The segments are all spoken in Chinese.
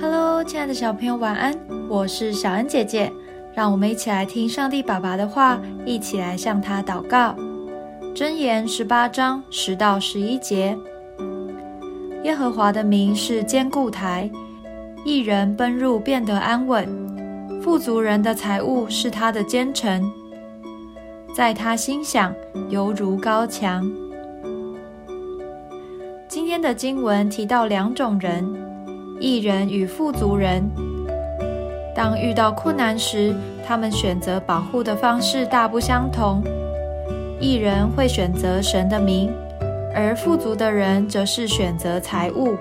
Hello，亲爱的小朋友，晚安！我是小恩姐姐，让我们一起来听上帝爸爸的话，一起来向他祷告。箴言十八章十到十一节：耶和华的名是坚固台，一人奔入变得安稳；富足人的财物是他的坚城，在他心想犹如高墙。今天的经文提到两种人：艺人与富足人。当遇到困难时，他们选择保护的方式大不相同。艺人会选择神的名，而富足的人则是选择财物。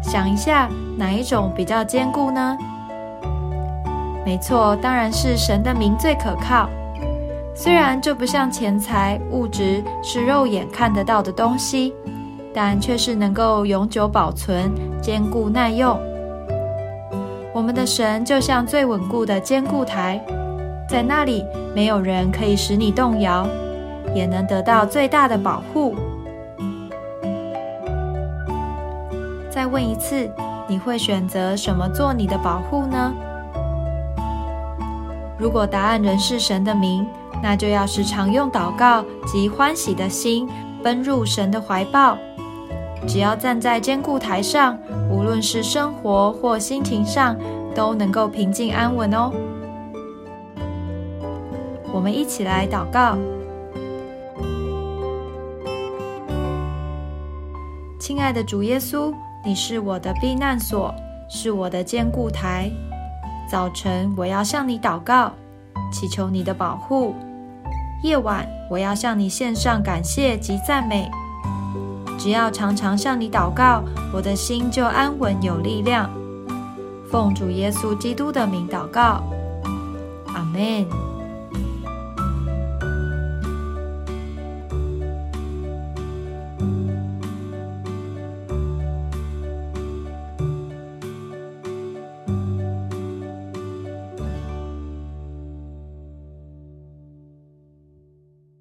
想一下，哪一种比较坚固呢？没错，当然是神的名最可靠。虽然这不像钱财物质是肉眼看得到的东西。但却是能够永久保存、坚固耐用。我们的神就像最稳固的坚固台，在那里没有人可以使你动摇，也能得到最大的保护。再问一次，你会选择什么做你的保护呢？如果答案仍是神的名，那就要时常用祷告及欢喜的心奔入神的怀抱。只要站在坚固台上，无论是生活或心情上，都能够平静安稳哦。我们一起来祷告：亲爱的主耶稣，你是我的避难所，是我的坚固台。早晨我要向你祷告，祈求你的保护；夜晚我要向你献上感谢及赞美。只要常常向你祷告，我的心就安稳有力量。奉主耶稣基督的名祷告，阿门。